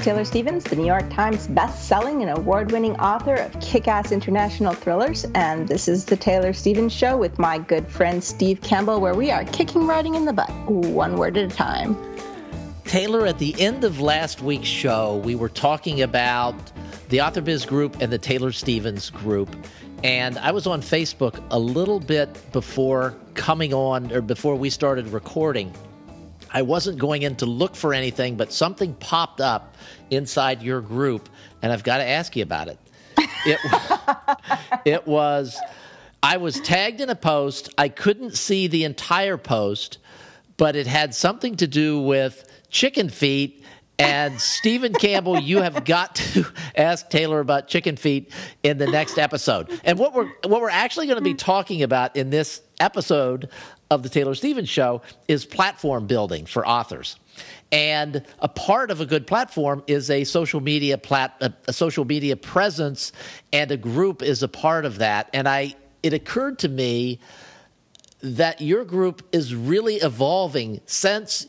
Taylor Stevens, the New York Times best-selling and award-winning author of kick-ass international thrillers, and this is the Taylor Stevens Show with my good friend Steve Campbell, where we are kicking writing in the butt, one word at a time. Taylor, at the end of last week's show, we were talking about the AuthorBiz group and the Taylor Stevens group. And I was on Facebook a little bit before coming on or before we started recording. I wasn't going in to look for anything, but something popped up inside your group, and I've got to ask you about it. It, it was, I was tagged in a post. I couldn't see the entire post, but it had something to do with chicken feet. And Stephen Campbell, you have got to ask Taylor about chicken feet in the next episode. And what we're what we're actually going to be talking about in this episode of the Taylor Stevens show is platform building for authors. And a part of a good platform is a social media plat a, a social media presence and a group is a part of that. And I it occurred to me that your group is really evolving since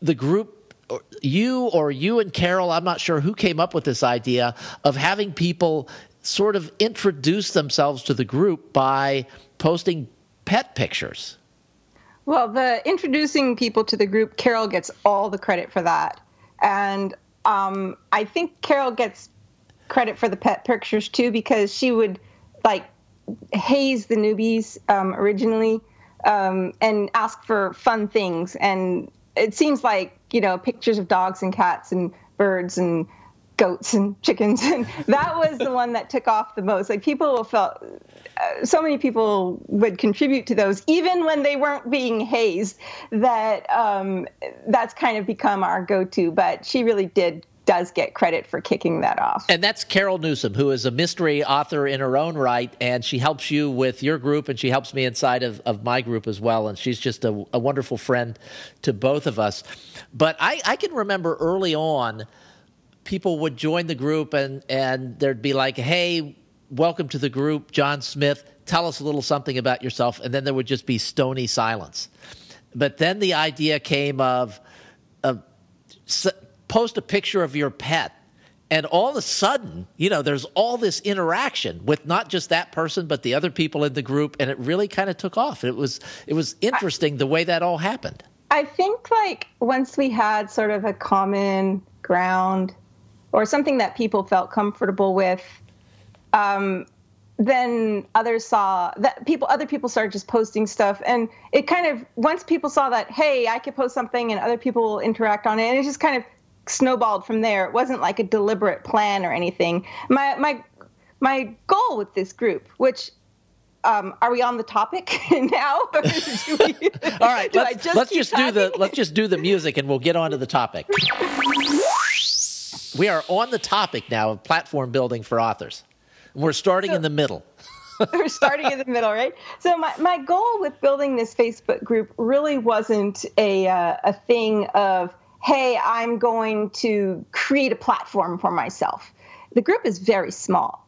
the group you or you and Carol, I'm not sure who came up with this idea of having people sort of introduce themselves to the group by posting pet pictures. Well, the introducing people to the group, Carol gets all the credit for that. And um, I think Carol gets credit for the pet pictures too because she would like haze the newbies um, originally um, and ask for fun things. And it seems like you know pictures of dogs and cats and birds and goats and chickens and that was the one that took off the most like people felt uh, so many people would contribute to those even when they weren't being hazed that um, that's kind of become our go-to but she really did does get credit for kicking that off. And that's Carol Newsom, who is a mystery author in her own right, and she helps you with your group, and she helps me inside of, of my group as well. And she's just a, a wonderful friend to both of us. But I, I can remember early on, people would join the group, and, and there'd be like, hey, welcome to the group, John Smith. Tell us a little something about yourself. And then there would just be stony silence. But then the idea came of, of post a picture of your pet and all of a sudden you know there's all this interaction with not just that person but the other people in the group and it really kind of took off it was it was interesting the way that all happened i think like once we had sort of a common ground or something that people felt comfortable with um, then others saw that people other people started just posting stuff and it kind of once people saw that hey i could post something and other people will interact on it and it just kind of snowballed from there. It wasn't like a deliberate plan or anything. My my my goal with this group, which um, are we on the topic now? we, All right, let's, just, let's just do the let's just do the music and we'll get on to the topic. we are on the topic now of platform building for authors. We're starting so, in the middle. we're starting in the middle, right? So my, my goal with building this Facebook group really wasn't a uh, a thing of hey, I'm going to create a platform for myself. The group is very small.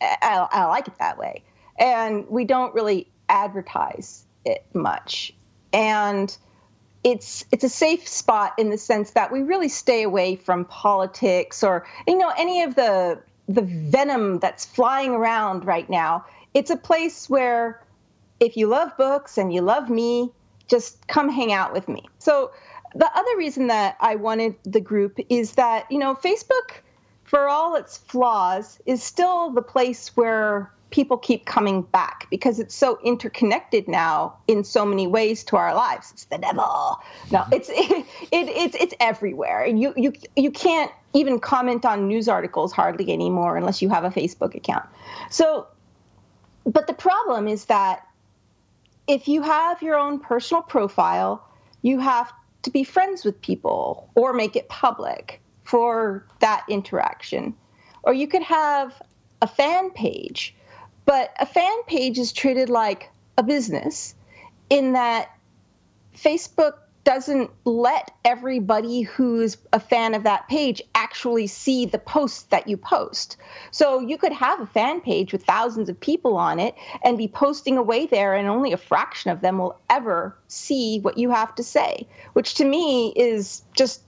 I, I like it that way. And we don't really advertise it much. And it's it's a safe spot in the sense that we really stay away from politics or you know any of the the venom that's flying around right now. It's a place where if you love books and you love me, just come hang out with me. So the other reason that I wanted the group is that, you know, Facebook, for all its flaws, is still the place where people keep coming back because it's so interconnected now in so many ways to our lives. It's the devil. No, mm-hmm. it's it, it, it's it's everywhere. You you you can't even comment on news articles hardly anymore unless you have a Facebook account. So, but the problem is that if you have your own personal profile, you have to be friends with people or make it public for that interaction. Or you could have a fan page, but a fan page is treated like a business in that Facebook doesn't let everybody who's a fan of that page actually see the posts that you post. So you could have a fan page with thousands of people on it and be posting away there, and only a fraction of them will ever see what you have to say, which to me is just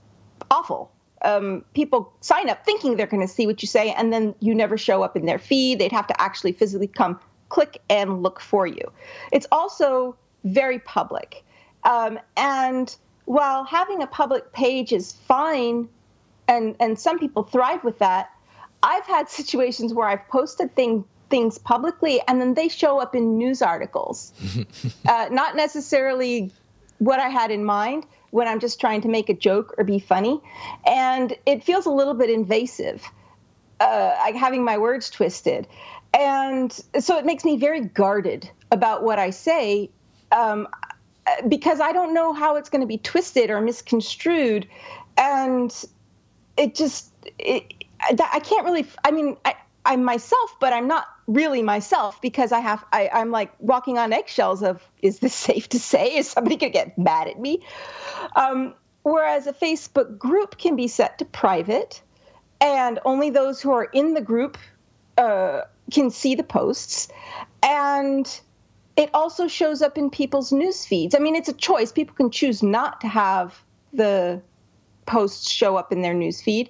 awful. Um, people sign up thinking they're going to see what you say, and then you never show up in their feed. They'd have to actually physically come click and look for you. It's also very public. Um, and while having a public page is fine, and, and some people thrive with that, I've had situations where I've posted thing, things publicly and then they show up in news articles. uh, not necessarily what I had in mind when I'm just trying to make a joke or be funny. And it feels a little bit invasive, uh, like having my words twisted. And so it makes me very guarded about what I say um, because I don't know how it's going to be twisted or misconstrued. And it just, it, I can't really, I mean, I, I'm myself, but I'm not really myself because I have I, I'm like walking on eggshells of is this safe to say? Is somebody gonna get mad at me? Um, whereas a Facebook group can be set to private, and only those who are in the group uh, can see the posts, and it also shows up in people's news feeds. I mean, it's a choice. People can choose not to have the posts show up in their news feed,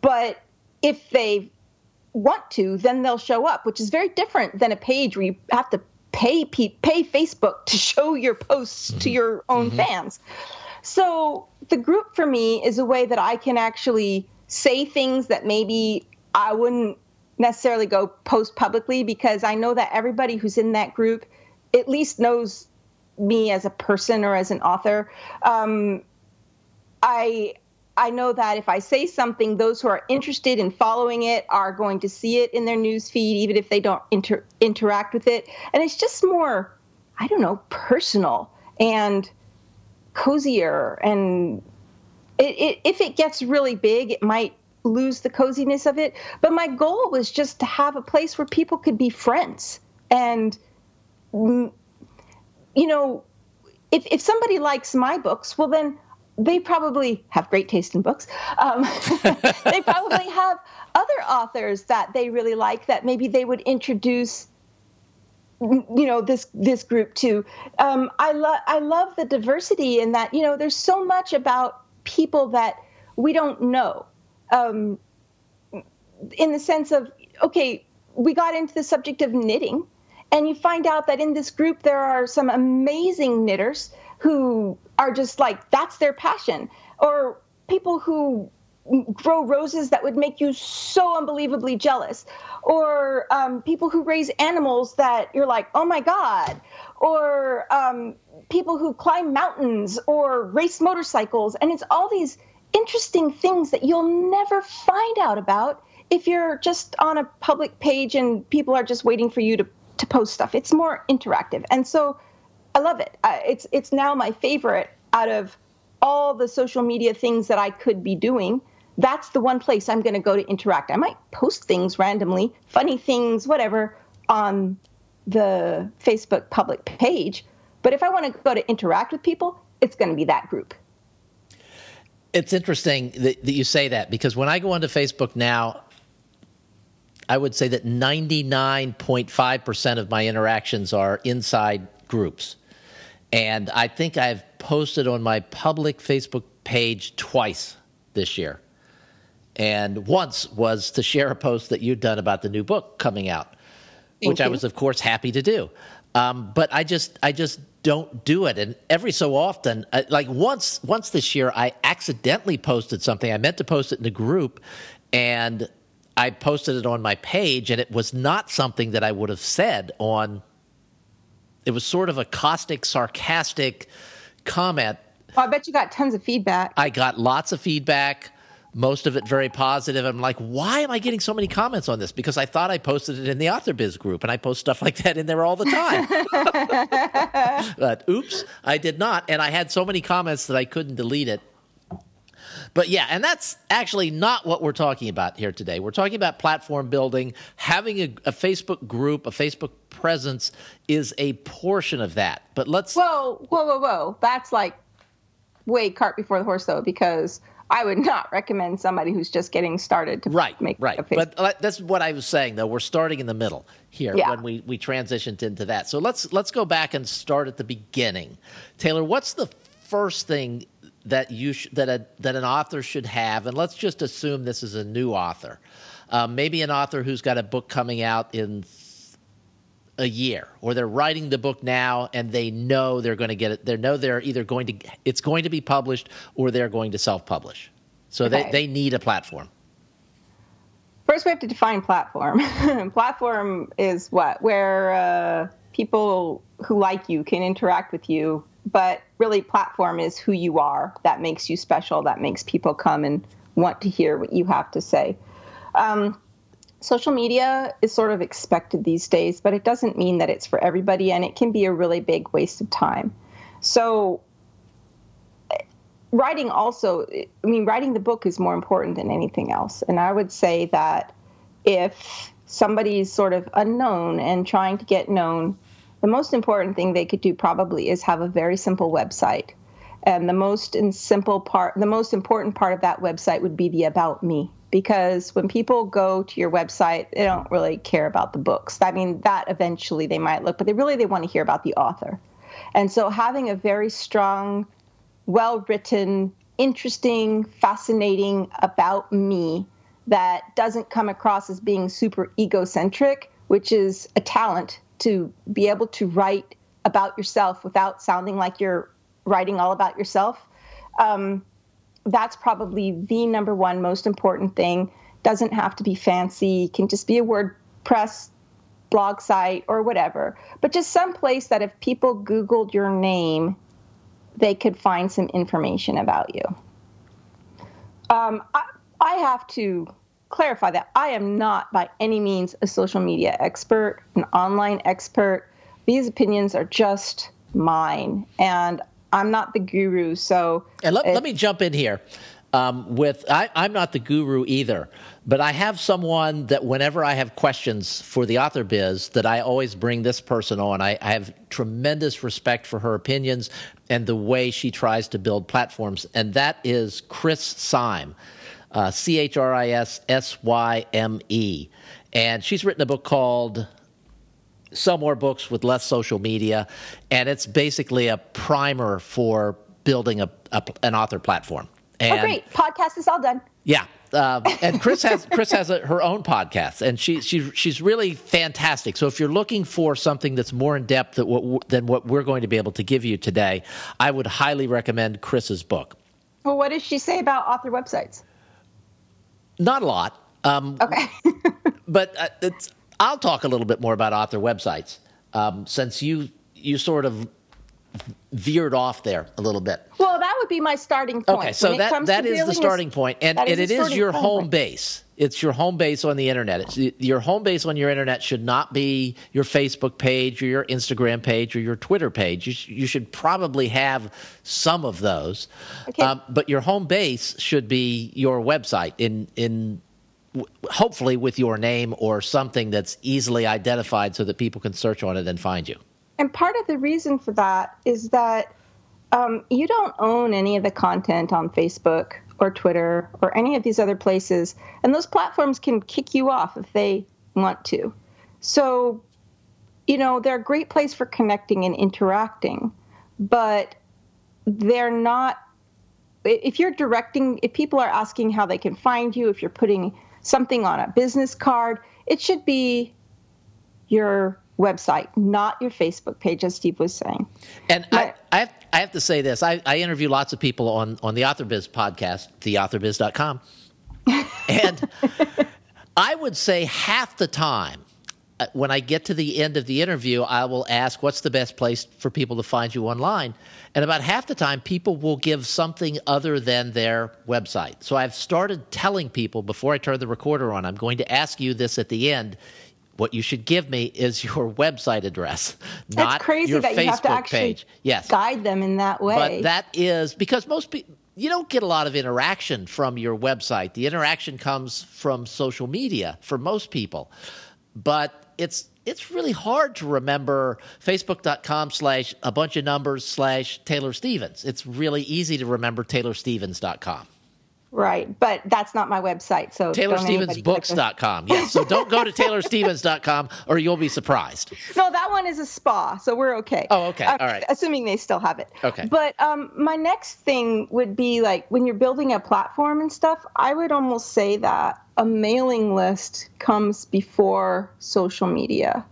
but if they want to, then they'll show up, which is very different than a page where you have to pay pay Facebook to show your posts mm-hmm. to your own mm-hmm. fans. So the group for me is a way that I can actually say things that maybe I wouldn't necessarily go post publicly because I know that everybody who's in that group at least knows me as a person or as an author. Um, I I know that if I say something, those who are interested in following it are going to see it in their news feed, even if they don't inter- interact with it. And it's just more, I don't know, personal and cozier. And it, it, if it gets really big, it might lose the coziness of it. But my goal was just to have a place where people could be friends. And, mm, you know, if, if somebody likes my books, well, then they probably have great taste in books. Um, they probably have other authors that they really like that maybe they would introduce you know this this group to um, i love i love the diversity in that you know there's so much about people that we don't know um, in the sense of okay we got into the subject of knitting and you find out that in this group there are some amazing knitters who are just like that's their passion. Or people who grow roses that would make you so unbelievably jealous. Or um, people who raise animals that you're like oh my god. Or um, people who climb mountains or race motorcycles. And it's all these interesting things that you'll never find out about if you're just on a public page and people are just waiting for you to, to post stuff. It's more interactive. And so I love it. it's it's now my favorite out of all the social media things that I could be doing. That's the one place I'm going to go to interact. I might post things randomly, funny things, whatever, on the Facebook public page. But if I want to go to interact with people, it's going to be that group. It's interesting that, that you say that because when I go onto Facebook now, I would say that 99.5% of my interactions are inside groups. And I think I've posted on my public Facebook page twice this year. And once was to share a post that you'd done about the new book coming out, Thank which you. I was, of course, happy to do. Um, but I just, I just don't do it. And every so often, uh, like once, once this year, I accidentally posted something. I meant to post it in the group, and I posted it on my page, and it was not something that I would have said on it was sort of a caustic, sarcastic comment. Oh, I bet you got tons of feedback. I got lots of feedback, most of it very positive. I'm like, why am I getting so many comments on this? Because I thought I posted it in the author biz group, and I post stuff like that in there all the time. but oops, I did not, and I had so many comments that I couldn't delete it. But yeah, and that's actually not what we're talking about here today. We're talking about platform building. Having a, a Facebook group, a Facebook presence is a portion of that. But let's. Whoa, whoa, whoa, whoa. That's like way cart before the horse, though, because I would not recommend somebody who's just getting started to right, make right. A Facebook. But that's what I was saying, though. We're starting in the middle here yeah. when we we transitioned into that. So let's let's go back and start at the beginning. Taylor, what's the first thing that you sh- that a that an author should have, and let's just assume this is a new author, uh, maybe an author who's got a book coming out in a year, or they're writing the book now and they know they're going to get it. They know they're either going to it's going to be published or they're going to self publish. So okay. they they need a platform. First, we have to define platform. platform is what where uh, people who like you can interact with you but really platform is who you are that makes you special that makes people come and want to hear what you have to say. Um, social media is sort of expected these days but it doesn't mean that it's for everybody and it can be a really big waste of time. So writing also i mean writing the book is more important than anything else. And i would say that if somebody's sort of unknown and trying to get known the most important thing they could do probably is have a very simple website. And the most simple part, the most important part of that website would be the about me. Because when people go to your website, they don't really care about the books. I mean, that eventually they might look, but they really they want to hear about the author. And so having a very strong, well written, interesting, fascinating about me that doesn't come across as being super egocentric, which is a talent to be able to write about yourself without sounding like you're writing all about yourself. Um, that's probably the number one most important thing. Doesn't have to be fancy, can just be a WordPress blog site or whatever, but just some place that if people Googled your name, they could find some information about you. Um, I, I have to clarify that I am not by any means a social media expert, an online expert. These opinions are just mine, and I'm not the guru. So, and let, let me jump in here. Um, with I, I'm not the guru either, but I have someone that whenever I have questions for the author biz, that I always bring this person on. I, I have tremendous respect for her opinions and the way she tries to build platforms, and that is Chris Syme. Uh, C H R I S S Y M E. And she's written a book called Sell More Books with Less Social Media. And it's basically a primer for building a, a an author platform. Oh, and, oh, great. Podcast is all done. Yeah. Uh, and Chris has Chris has a, her own podcast, and she, she she's really fantastic. So if you're looking for something that's more in depth than what, than what we're going to be able to give you today, I would highly recommend Chris's book. Well, what does she say about author websites? Not a lot. Um, okay. but uh, I'll talk a little bit more about author websites um, since you you sort of veered off there a little bit. Well, would be my starting point. Okay, so that that is the starting point, and, and it is your home point. base. It's your home base on the internet. It's, your home base on your internet should not be your Facebook page or your Instagram page or your Twitter page. You, sh- you should probably have some of those, okay. um, but your home base should be your website in in hopefully with your name or something that's easily identified so that people can search on it and find you. And part of the reason for that is that um, you don't own any of the content on Facebook or Twitter or any of these other places, and those platforms can kick you off if they want to. So, you know, they're a great place for connecting and interacting, but they're not. If you're directing, if people are asking how they can find you, if you're putting something on a business card, it should be your website, not your Facebook page, as Steve was saying. And I, I, have, I have to say this I, I interview lots of people on, on the AuthorBiz podcast, theauthorbiz.com. and I would say half the time, uh, when I get to the end of the interview, I will ask, What's the best place for people to find you online? And about half the time, people will give something other than their website. So I've started telling people before I turn the recorder on, I'm going to ask you this at the end what you should give me is your website address, That's not crazy your that Facebook you have to actually page. Yes, guide them in that way. But that is because most people you don't get a lot of interaction from your website. The interaction comes from social media for most people, but it's it's really hard to remember facebook.com slash a bunch of numbers slash Taylor Stevens. It's really easy to remember TaylorStevens.com. right. But that's not my website. So TaylorStevensBooks.com. Yes. So don't go to TaylorStevens.com or you'll be surprised. No, that one is a spa, so we're okay. Oh, okay. All right. Assuming they still have it. Okay. But um, my next thing would be like when you're building a platform and stuff, I would almost say that a mailing list comes before social media.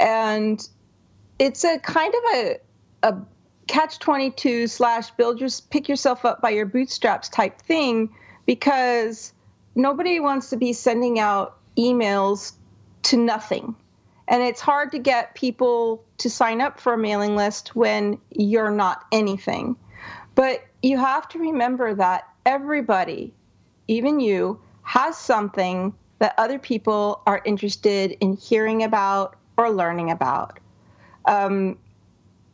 And it's a kind of a, a catch 22 slash build your pick yourself up by your bootstraps type thing because nobody wants to be sending out emails to nothing. And it's hard to get people to sign up for a mailing list when you're not anything. But you have to remember that everybody even you has something that other people are interested in hearing about or learning about. Um,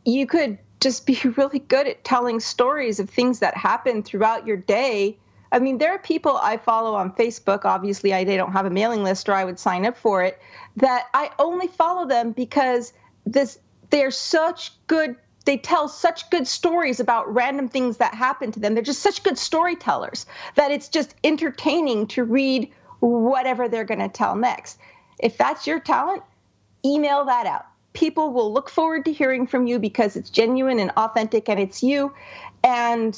you could just be really good at telling stories of things that happen throughout your day. I mean, there are people I follow on Facebook. Obviously, I they don't have a mailing list, or I would sign up for it. That I only follow them because this they're such good. They tell such good stories about random things that happen to them. They're just such good storytellers that it's just entertaining to read whatever they're going to tell next. If that's your talent, email that out people will look forward to hearing from you because it's genuine and authentic and it's you. And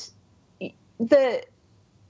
the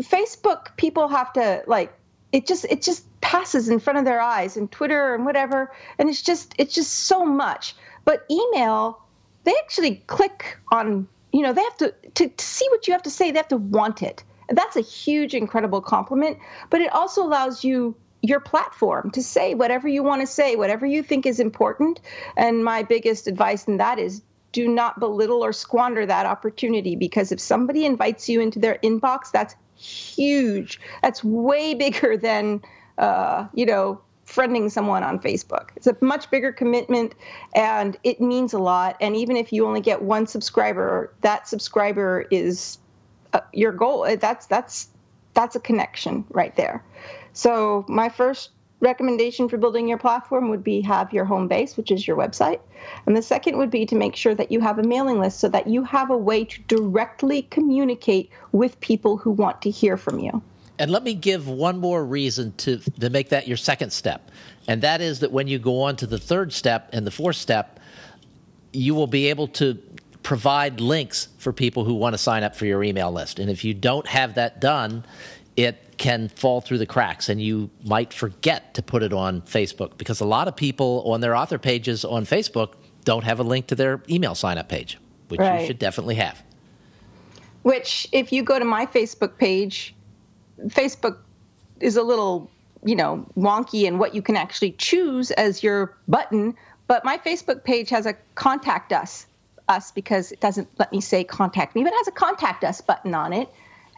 Facebook people have to like it just it just passes in front of their eyes and Twitter and whatever and it's just it's just so much. But email, they actually click on, you know, they have to to, to see what you have to say, they have to want it. That's a huge incredible compliment, but it also allows you your platform to say whatever you want to say, whatever you think is important. And my biggest advice in that is do not belittle or squander that opportunity because if somebody invites you into their inbox, that's huge. That's way bigger than, uh, you know, friending someone on Facebook. It's a much bigger commitment and it means a lot. And even if you only get one subscriber, that subscriber is uh, your goal. That's that's that's a connection right there. So my first recommendation for building your platform would be have your home base, which is your website. And the second would be to make sure that you have a mailing list so that you have a way to directly communicate with people who want to hear from you. And let me give one more reason to, to make that your second step. And that is that when you go on to the third step and the fourth step, you will be able to provide links for people who want to sign up for your email list. And if you don't have that done, it can fall through the cracks and you might forget to put it on Facebook because a lot of people on their author pages on Facebook don't have a link to their email sign up page, which right. you should definitely have. Which, if you go to my Facebook page, Facebook is a little, you know, wonky in what you can actually choose as your button. But my Facebook page has a contact us us because it doesn't let me say contact me, but it has a contact us button on it.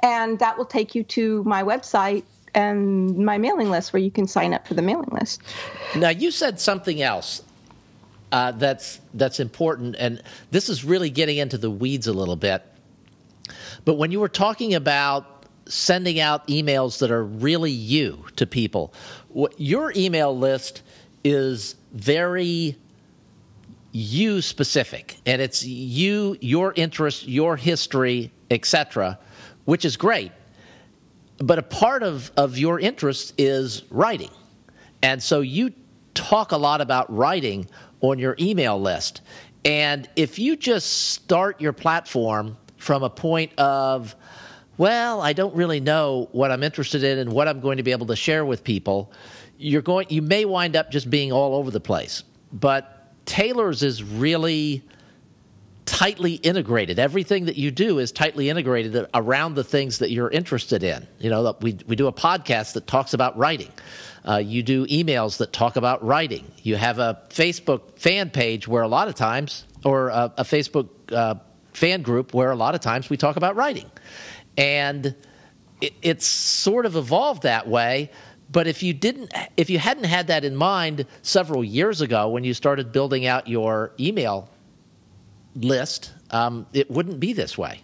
And that will take you to my website and my mailing list where you can sign up for the mailing list. Now, you said something else uh, that's, that's important, and this is really getting into the weeds a little bit. But when you were talking about sending out emails that are really you to people, your email list is very you specific and it's you your interest your history etc which is great. But a part of, of your interest is writing. And so you talk a lot about writing on your email list. And if you just start your platform from a point of well i don't really know what i'm interested in and what i'm going to be able to share with people you're going you may wind up just being all over the place. But Taylor's is really tightly integrated. Everything that you do is tightly integrated around the things that you're interested in. You know, we, we do a podcast that talks about writing. Uh, you do emails that talk about writing. You have a Facebook fan page where a lot of times, or a, a Facebook uh, fan group where a lot of times we talk about writing. And it, it's sort of evolved that way but if you didn't, if you hadn't had that in mind several years ago when you started building out your email list, um, it wouldn't be this way.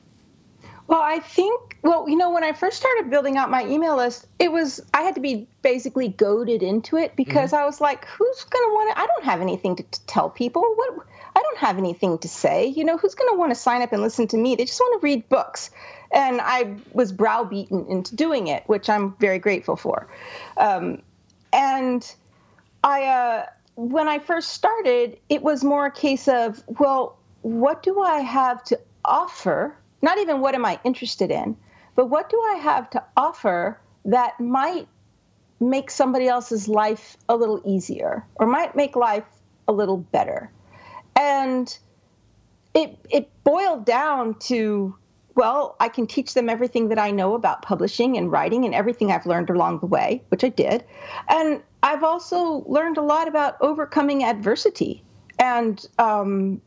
Well, I think, well, you know, when I first started building out my email list, it was, I had to be basically goaded into it because mm-hmm. I was like, who's going to want to, I don't have anything to, to, tell people. What, I don't have anything to say. You know, who's going to want to sign up and listen to me? They just want to read books. And I was browbeaten into doing it, which I'm very grateful for. Um, and I, uh, when I first started, it was more a case of, well, what do I have to offer? Not even what am I interested in, but what do I have to offer that might make somebody else's life a little easier or might make life a little better? And it it boiled down to well, I can teach them everything that I know about publishing and writing and everything I've learned along the way, which I did. And I've also learned a lot about overcoming adversity and um,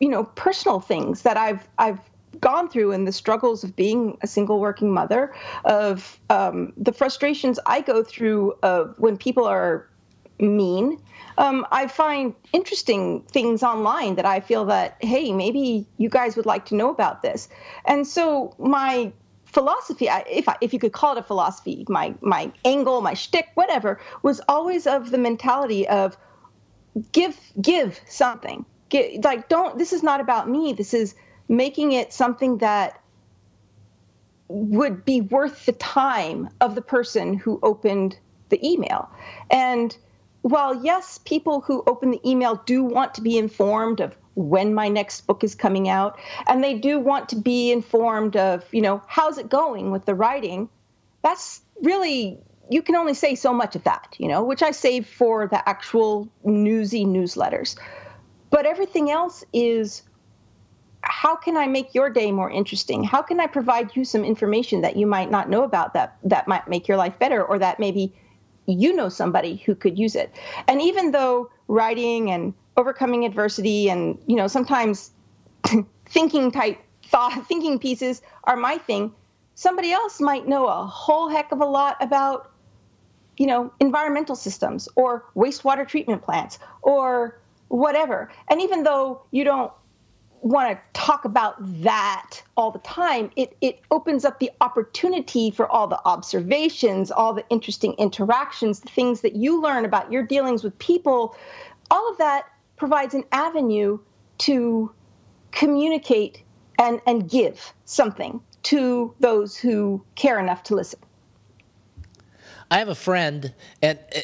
you know personal things that I've I've gone through in the struggles of being a single working mother, of um, the frustrations I go through of when people are mean. Um, I find interesting things online that I feel that, hey, maybe you guys would like to know about this. And so my philosophy, if I, if you could call it a philosophy, my my angle, my shtick, whatever, was always of the mentality of give give something. Get, like don't. This is not about me. This is making it something that would be worth the time of the person who opened the email. And while yes, people who open the email do want to be informed of when my next book is coming out, and they do want to be informed of, you know, how's it going with the writing, that's really you can only say so much of that, you know, which I save for the actual newsy newsletters. But everything else is how can I make your day more interesting? How can I provide you some information that you might not know about that that might make your life better or that maybe you know somebody who could use it. And even though writing and overcoming adversity and you know sometimes thinking type thought thinking pieces are my thing, somebody else might know a whole heck of a lot about you know environmental systems or wastewater treatment plants or whatever. And even though you don't want to talk about that all the time, it, it opens up the opportunity for all the observations, all the interesting interactions, the things that you learn about your dealings with people. All of that provides an avenue to communicate and, and give something to those who care enough to listen. I have a friend, and eh,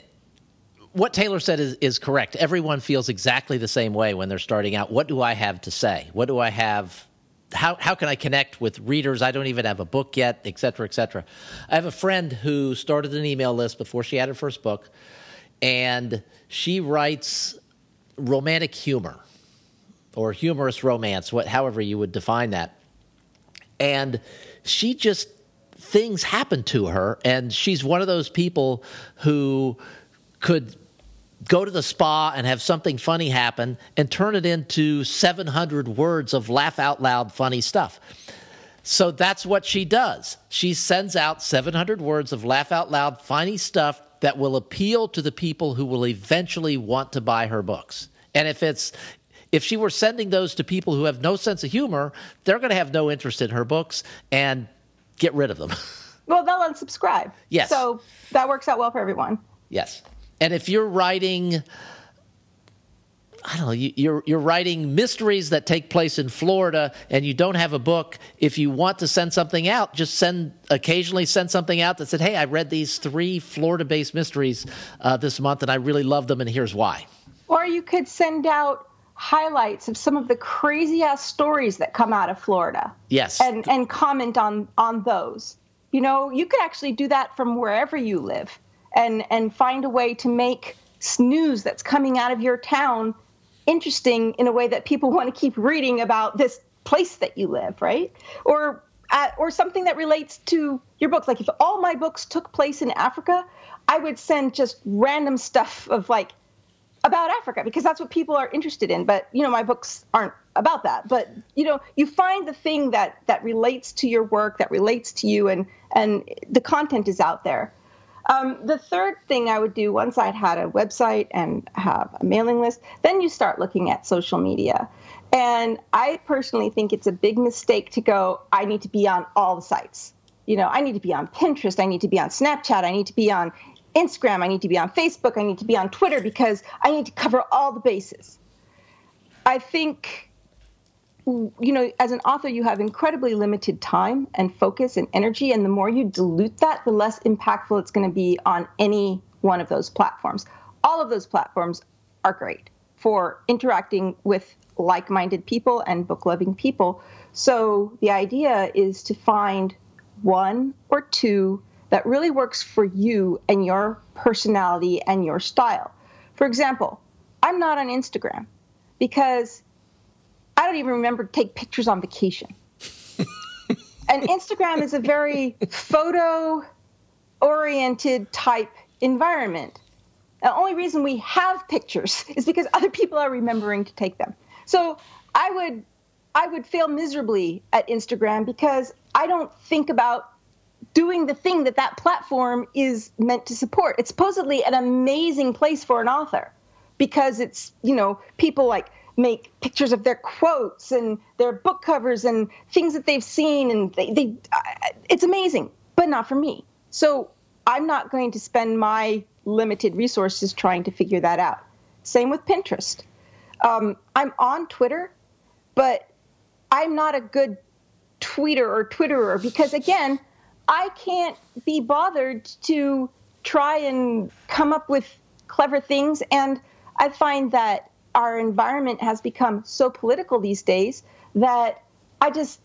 what Taylor said is, is correct. Everyone feels exactly the same way when they're starting out. What do I have to say? What do I have? How, how can I connect with readers? I don't even have a book yet, et cetera, et cetera. I have a friend who started an email list before she had her first book, and she writes romantic humor or humorous romance, what, however you would define that. And she just, things happen to her, and she's one of those people who could go to the spa and have something funny happen and turn it into 700 words of laugh out loud funny stuff. So that's what she does. She sends out 700 words of laugh out loud funny stuff that will appeal to the people who will eventually want to buy her books. And if it's if she were sending those to people who have no sense of humor, they're going to have no interest in her books and get rid of them. Well, they'll unsubscribe. Yes. So that works out well for everyone. Yes. And if you're writing, I don't know, you're, you're writing mysteries that take place in Florida and you don't have a book, if you want to send something out, just send, occasionally send something out that said, hey, I read these three Florida based mysteries uh, this month and I really love them and here's why. Or you could send out highlights of some of the crazy ass stories that come out of Florida. Yes. And, and comment on, on those. You know, you could actually do that from wherever you live and and find a way to make news that's coming out of your town interesting in a way that people want to keep reading about this place that you live, right? Or uh, or something that relates to your book. Like if all my books took place in Africa, I would send just random stuff of like about Africa because that's what people are interested in. But you know, my books aren't about that. But you know, you find the thing that that relates to your work, that relates to you, and and the content is out there. Um, the third thing I would do once I'd had a website and have a mailing list, then you start looking at social media. And I personally think it's a big mistake to go, I need to be on all the sites. You know, I need to be on Pinterest, I need to be on Snapchat, I need to be on Instagram, I need to be on Facebook, I need to be on Twitter because I need to cover all the bases. I think you know, as an author, you have incredibly limited time and focus and energy. And the more you dilute that, the less impactful it's going to be on any one of those platforms. All of those platforms are great for interacting with like minded people and book loving people. So the idea is to find one or two that really works for you and your personality and your style. For example, I'm not on Instagram because I don't even remember to take pictures on vacation. and Instagram is a very photo oriented type environment. The only reason we have pictures is because other people are remembering to take them. So I would I would fail miserably at Instagram because I don't think about doing the thing that that platform is meant to support. It's supposedly an amazing place for an author because it's, you know, people like make pictures of their quotes and their book covers and things that they've seen and they, they it's amazing but not for me. So i'm not going to spend my limited resources trying to figure that out. Same with pinterest. Um, i'm on twitter but i'm not a good tweeter or twitterer because again i can't be bothered to try and come up with clever things. And i find that our environment has become so political these days that I just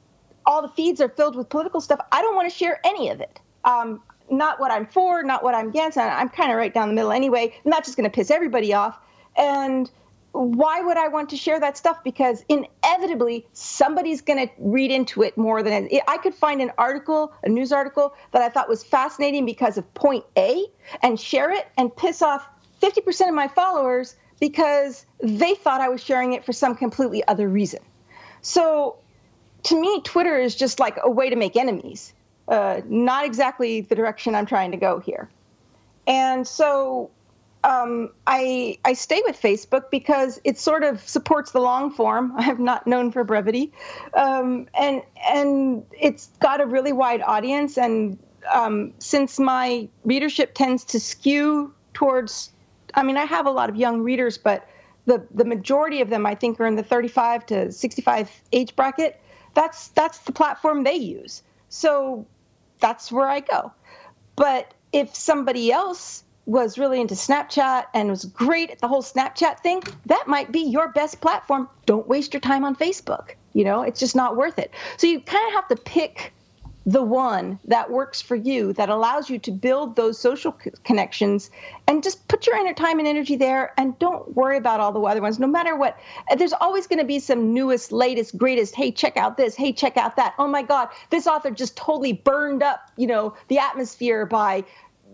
all the feeds are filled with political stuff. I don't want to share any of it. Um, not what I'm for, not what I'm against. I'm kind of right down the middle anyway. I'm not just going to piss everybody off. And why would I want to share that stuff? Because inevitably somebody's going to read into it more than it. I could find an article, a news article that I thought was fascinating because of point A and share it and piss off 50% of my followers because they thought I was sharing it for some completely other reason. So to me, Twitter is just like a way to make enemies, uh, not exactly the direction I'm trying to go here. And so um, I I stay with Facebook because it sort of supports the long form. I have not known for brevity, um, and and it's got a really wide audience. And um, since my readership tends to skew towards I mean, I have a lot of young readers, but the the majority of them, I think, are in the 35 to 65 age bracket. That's that's the platform they use. So that's where I go. But if somebody else was really into Snapchat and was great at the whole Snapchat thing, that might be your best platform. Don't waste your time on Facebook. You know, it's just not worth it. So you kind of have to pick the one that works for you that allows you to build those social connections and just put your inner time and energy there and don't worry about all the other ones. No matter what uh, there's always going to be some newest latest greatest hey check out this hey check out that. Oh my god this author just totally burned up you know the atmosphere by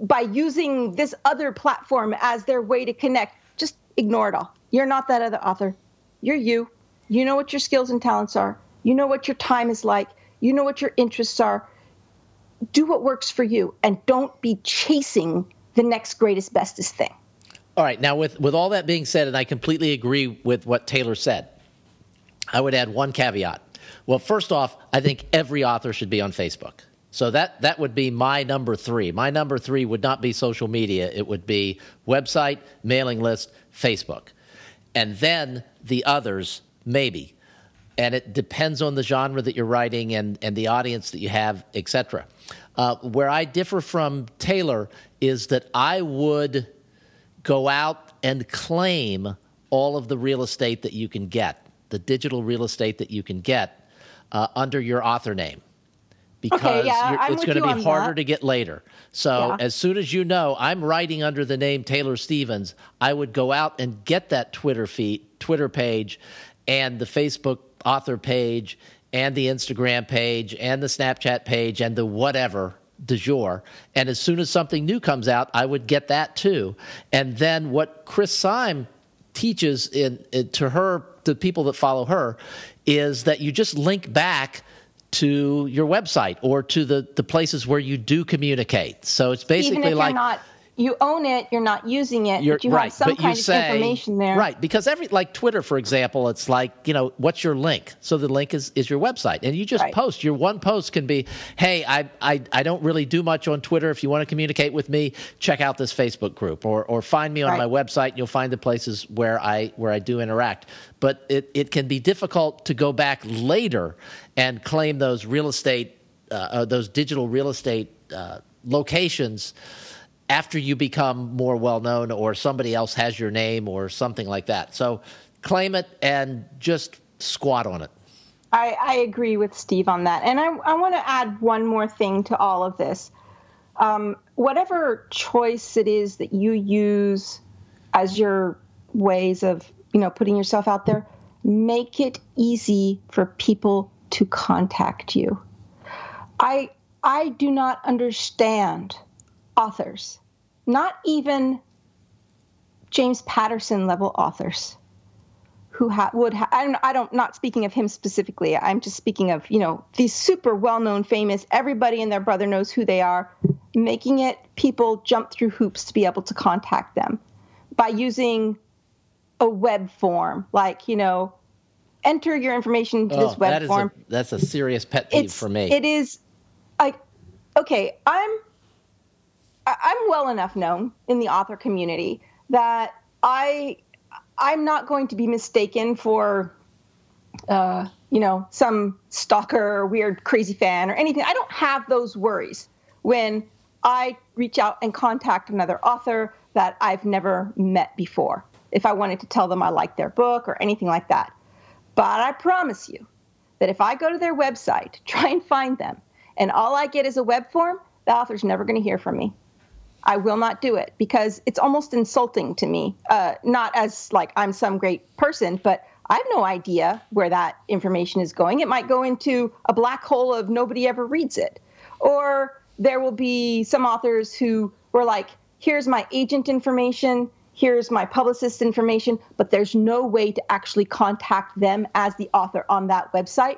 by using this other platform as their way to connect. Just ignore it all. You're not that other author. You're you. You know what your skills and talents are. You know what your time is like you know what your interests are. Do what works for you and don't be chasing the next greatest, bestest thing. All right. Now, with, with all that being said, and I completely agree with what Taylor said, I would add one caveat. Well, first off, I think every author should be on Facebook. So that that would be my number three. My number three would not be social media. It would be website, mailing list, Facebook, and then the others maybe and it depends on the genre that you're writing and, and the audience that you have, etc. Uh, where I differ from Taylor is that I would go out and claim all of the real estate that you can get, the digital real estate that you can get uh, under your author name. Because okay, yeah, it's going to be harder that. to get later. So, yeah. as soon as you know I'm writing under the name Taylor Stevens, I would go out and get that Twitter feed, Twitter page, and the Facebook author page and the Instagram page and the Snapchat page and the whatever du jour. And as soon as something new comes out, I would get that too. And then what Chris Syme teaches in, in, to her, to people that follow her, is that you just link back to your website or to the, the places where you do communicate. So it's basically like not you own it, you're not using it, you're, but you right, have some kind of say, information there. Right, because every like Twitter, for example, it's like, you know, what's your link? So the link is, is your website. And you just Right. post. Your one post can be, hey, I, I I don't really do much on Twitter. If you want to communicate with me, check out this Facebook group or or find me on Right. my website and you'll find the places where I where I do interact. But it, it can be difficult to go back later and claim those real estate uh, uh, those digital real estate uh, locations after you become more well known or somebody else has your name or something like that. So claim it and just squat on it. I, I agree with Steve on that. And I, I want to add one more thing to all of this. Um, whatever choice it is that you use as your ways of, you know, putting yourself out there, make it easy for people to contact you. I I do not understand authors, not even James Patterson level authors who ha- would ha- I don't I don't not speaking of him specifically. I'm just speaking of you know these super well known famous. Everybody and their brother knows who they are, making it people jump through hoops to be able to contact them by using a web form, like you know, enter your information into this Oh, web that is form. a, that's a serious pet peeve it's for me. It is like okay, I'm I'm well enough known in the author community that I I'm not going to be mistaken for uh, you know some stalker or weird crazy fan or anything. I don't have those worries when I reach out and contact another author that I've never met before. If I wanted to tell them I like their book or anything like that. But I promise you that if I go to their website, try and find them, and all I get is a web form, the author's never going to hear from me. I will not do it because it's almost insulting to me. Uh, not as like I'm some great person, but I have no idea where that information is going. It might go into a black hole of nobody ever reads it. Or there will be some authors who were like, here's my agent information, here's my publicist information, but there's no way to actually contact them as the author on that website.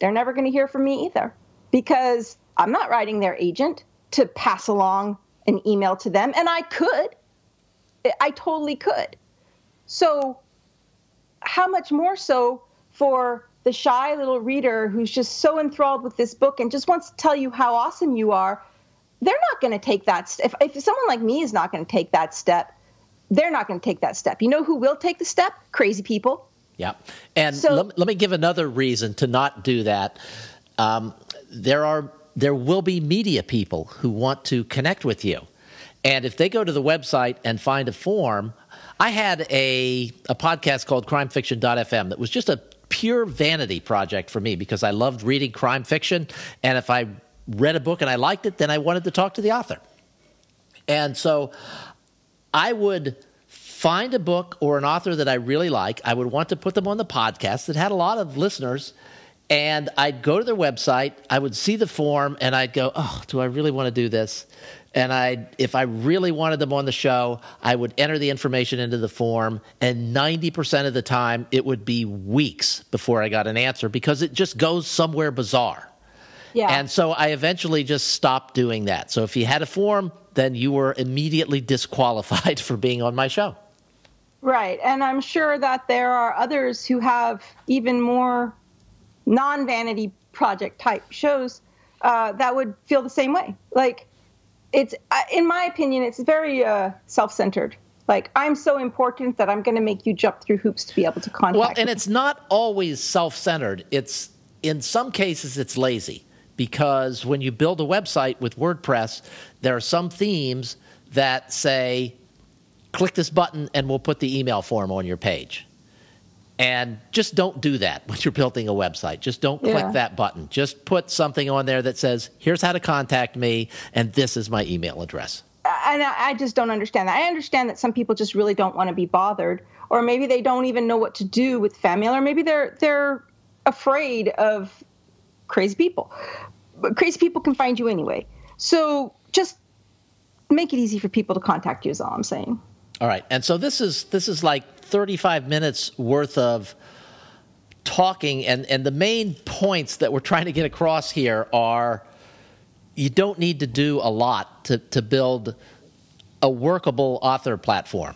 They're never going to hear from me either because I'm not writing their agent to pass along an email to them, and I could. I totally could. So, how much more so for the shy little reader who's just so enthralled with this book and just wants to tell you how awesome you are? They're not going to take that. St- if, if someone like me is not going to take that step, they're not going to take that step. You know who will take the step? Crazy people. Yeah. And So- let, let me give another reason to not do that. Um, there are there will be media people who want to connect with you. And if they go to the website and find a form, I had a, a podcast called crimefiction.fm that was just a pure vanity project for me because I loved reading crime fiction. And if I read a book and I liked it, then I wanted to talk to the author. And so I would find a book or an author that I really like. I would want to put them on the podcast that had a lot of listeners. And I'd go to their website, I would see the form, and I'd go, Oh, do I really want to do this? And I, if I really wanted them on the show, I would enter the information into the form, and 90% of the time, it would be weeks before I got an answer because it just goes somewhere bizarre. Yeah. And so I eventually just stopped doing that. So if you had a form, then you were immediately disqualified for being on my show. Right. And I'm sure that there are others who have even more non vanity project type shows uh, that would feel the same way. Like, it's, in my opinion, it's very uh, self centered. Like, I'm so important that I'm going to make you jump through hoops to be able to contact Well, and me. it's not always self-centered. It's in some cases it's lazy because when you build a website with WordPress, there are some themes that say click this button and we'll put the email form on your page. And just don't do that when you're building a website. Just don't Yeah. click that button. Just put something on there that says, here's how to contact me, and this is my email address. and I I just don't understand that. I understand that some people just really don't want to be bothered, or maybe they don't even know what to do with fan mail, or maybe they're they're afraid of crazy people. But crazy people can find you anyway. So just make it easy for people to contact you. Is all I'm saying. All right. And so this is this is like 35 minutes worth of talking and and the main points that we're trying to get across here are you don't need to do a lot to to build a workable author platform.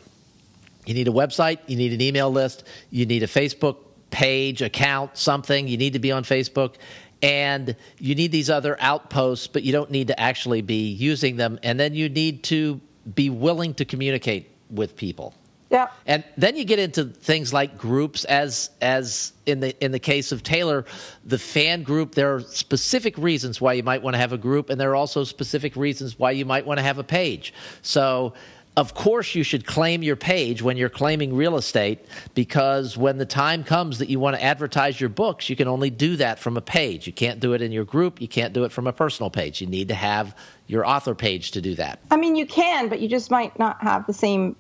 You need a website, you need an email list, you need a Facebook page, account, something. You need to be on Facebook. And you need these other outposts, but you don't need to actually be using them. And then you need to be willing to communicate with people. Yeah. And then you get into things like groups as as in the in the case of Taylor, the fan group, there are specific reasons why you might want to have a group and there are also specific reasons why you might want to have a page. So of course you should claim your page when you're claiming real estate because when the time comes that you want to advertise your books, you can only do that from a page. You can't do it in your group, you can't do it from a personal page. You need to have your author page to do that. I mean, you can, but you just might not have the same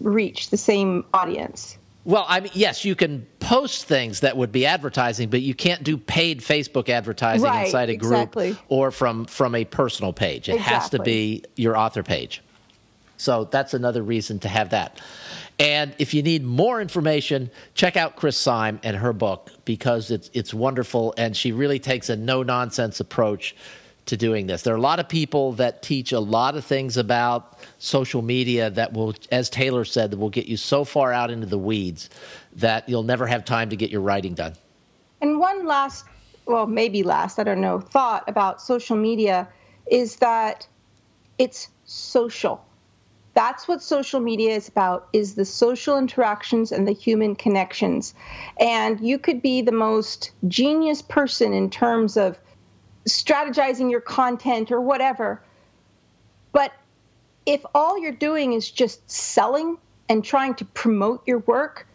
reach the same audience. Well, I mean, yes, you can post things that would be advertising, but you can't do paid Facebook advertising right, inside a group exactly. or from from a personal page. It exactly. has to be your author page. So that's another reason to have that. And if you need more information, check out Chris Syme and her book because it's it's wonderful and she really takes a no nonsense approach to doing this. There are a lot of people that teach a lot of things about social media that will, as Taylor said, that will get you so far out into the weeds that you'll never have time to get your writing done. And one last, well, maybe last, I don't know, thought about social media is that it's social. That's what social media is about is the social interactions and the human connections. And you could be the most genius person in terms of strategizing your content or whatever. But if all you're doing is just selling and trying to promote your work,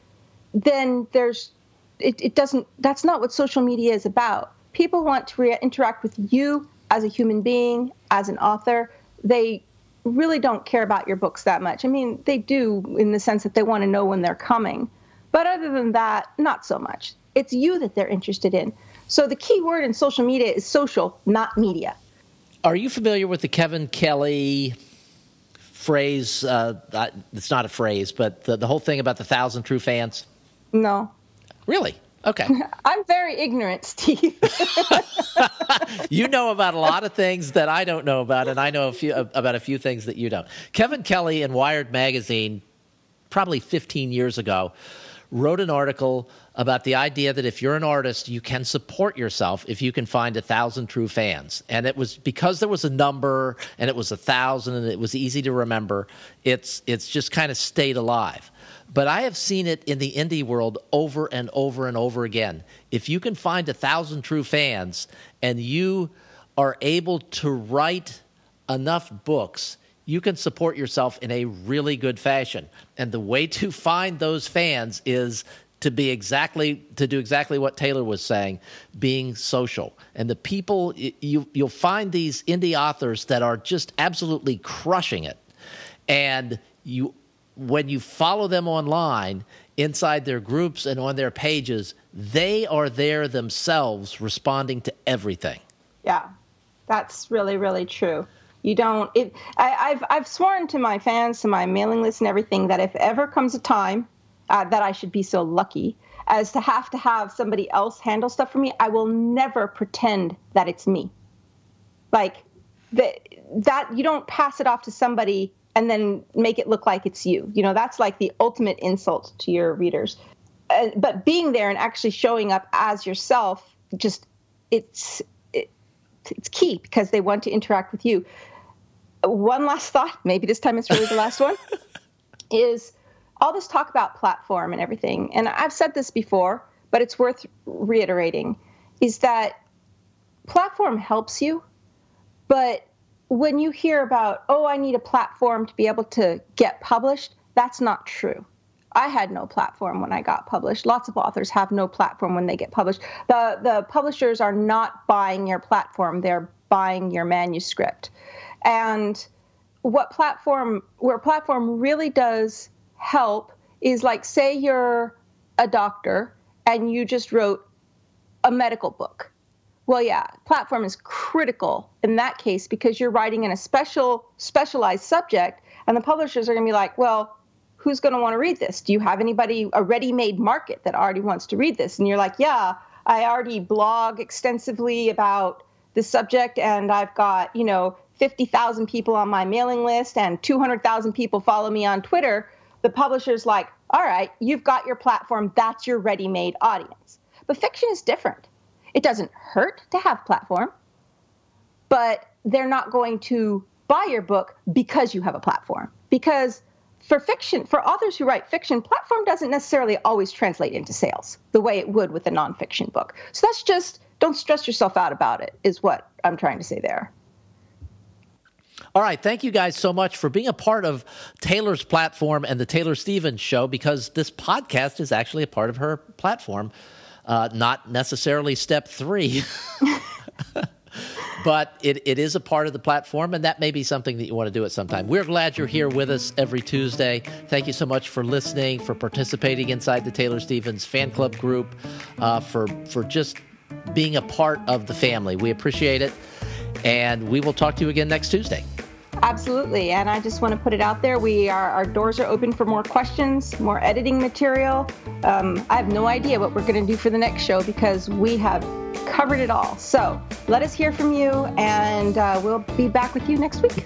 then there's it, it doesn't that's not what social media is about. People want to re- interact with you as a human being, as an author. They really don't care about your books that much. I mean, they do in the sense that they want to know when they're coming. But other than that, not so much. It's you that they're interested in. So the key word in social media is social, not media. Are you familiar with the Kevin Kelly phrase? Uh, it's not a phrase, but the, the whole thing about the thousand true fans? No. Really? Okay. I'm very ignorant, Steve. you know about a lot of things that I don't know about, and I know a few about a few things that you don't. Kevin Kelly in Wired magazine, probably 15 years ago, wrote an article about the idea that if you're an artist, you can support yourself if you can find a thousand true fans. And it was because there was a number and it was a thousand and it was easy to remember. It's it's just kind of stayed alive. But I have seen it in the indie world over and over and over again. If you can find a thousand true fans and you are able to write enough books you can support yourself in a really good fashion. And the way to find those fans is to be exactly to do exactly what Taylor was saying, being social. And the people you you'll find these indie authors that are just absolutely crushing it. And you when you follow them online inside their groups and on their pages, they are there themselves responding to everything. Yeah. That's really really true. You don't. It. I, have I've sworn to my fans, to my mailing list, and everything that if ever comes a time uh, that I should be so lucky as to have to have somebody else handle stuff for me, I will never pretend that it's me. Like that. That you don't pass it off to somebody and then make it look like it's you. You know, that's like the ultimate insult to your readers. Uh, but being there and actually showing up as yourself, just it's it's key because they want to interact with you one last thought, maybe this time it's really the last one, is all this talk about platform and everything. And I've said this before, but it's worth reiterating is that platform helps you, but when you hear about, oh, I need a platform to be able to get published, that's not true. I had no platform when I got published. Lots of authors have no platform when they get published. The the publishers are not buying your platform, they're buying your manuscript. And what platform, where platform really does help is like, say you're a doctor and you just wrote a medical book. Well, yeah, platform is critical in that case because you're writing in a special, specialized subject, and the publishers are going to be like, well, who's going to want to read this? Do you have anybody, a ready made market that already wants to read this? And you're like, yeah, I already blog extensively about this subject, and I've got, you know, 50,000 people on my mailing list and 200,000 people follow me on Twitter, the publisher's like, all right, you've got your platform. That's your ready made audience. But fiction is different. It doesn't hurt to have platform, but they're not going to buy your book because you have a platform. Because for fiction, for authors who write fiction, platform doesn't necessarily always translate into sales the way it would with a nonfiction book. So that's just don't stress yourself out about it, is what I'm trying to say there. All right. Thank you guys so much for being a part of Taylor's platform and the Taylor Stevens show because this podcast is actually a part of her platform, uh, not necessarily step three. but it, it is a part of the platform, and that may be something that you want to do at some time. We're glad you're here with us every Tuesday. Thank you so much for listening, for participating inside the Taylor Stevens fan club group, uh, for for just being a part of the family. We appreciate it, and we will talk to you again next Tuesday. Absolutely. And I just want to put it out there. We are, our doors are open for more questions, more editing material. Um, I have no idea what we're going to do for the next show because we have covered it all. So let us hear from you, and uh, we'll be back with you next week.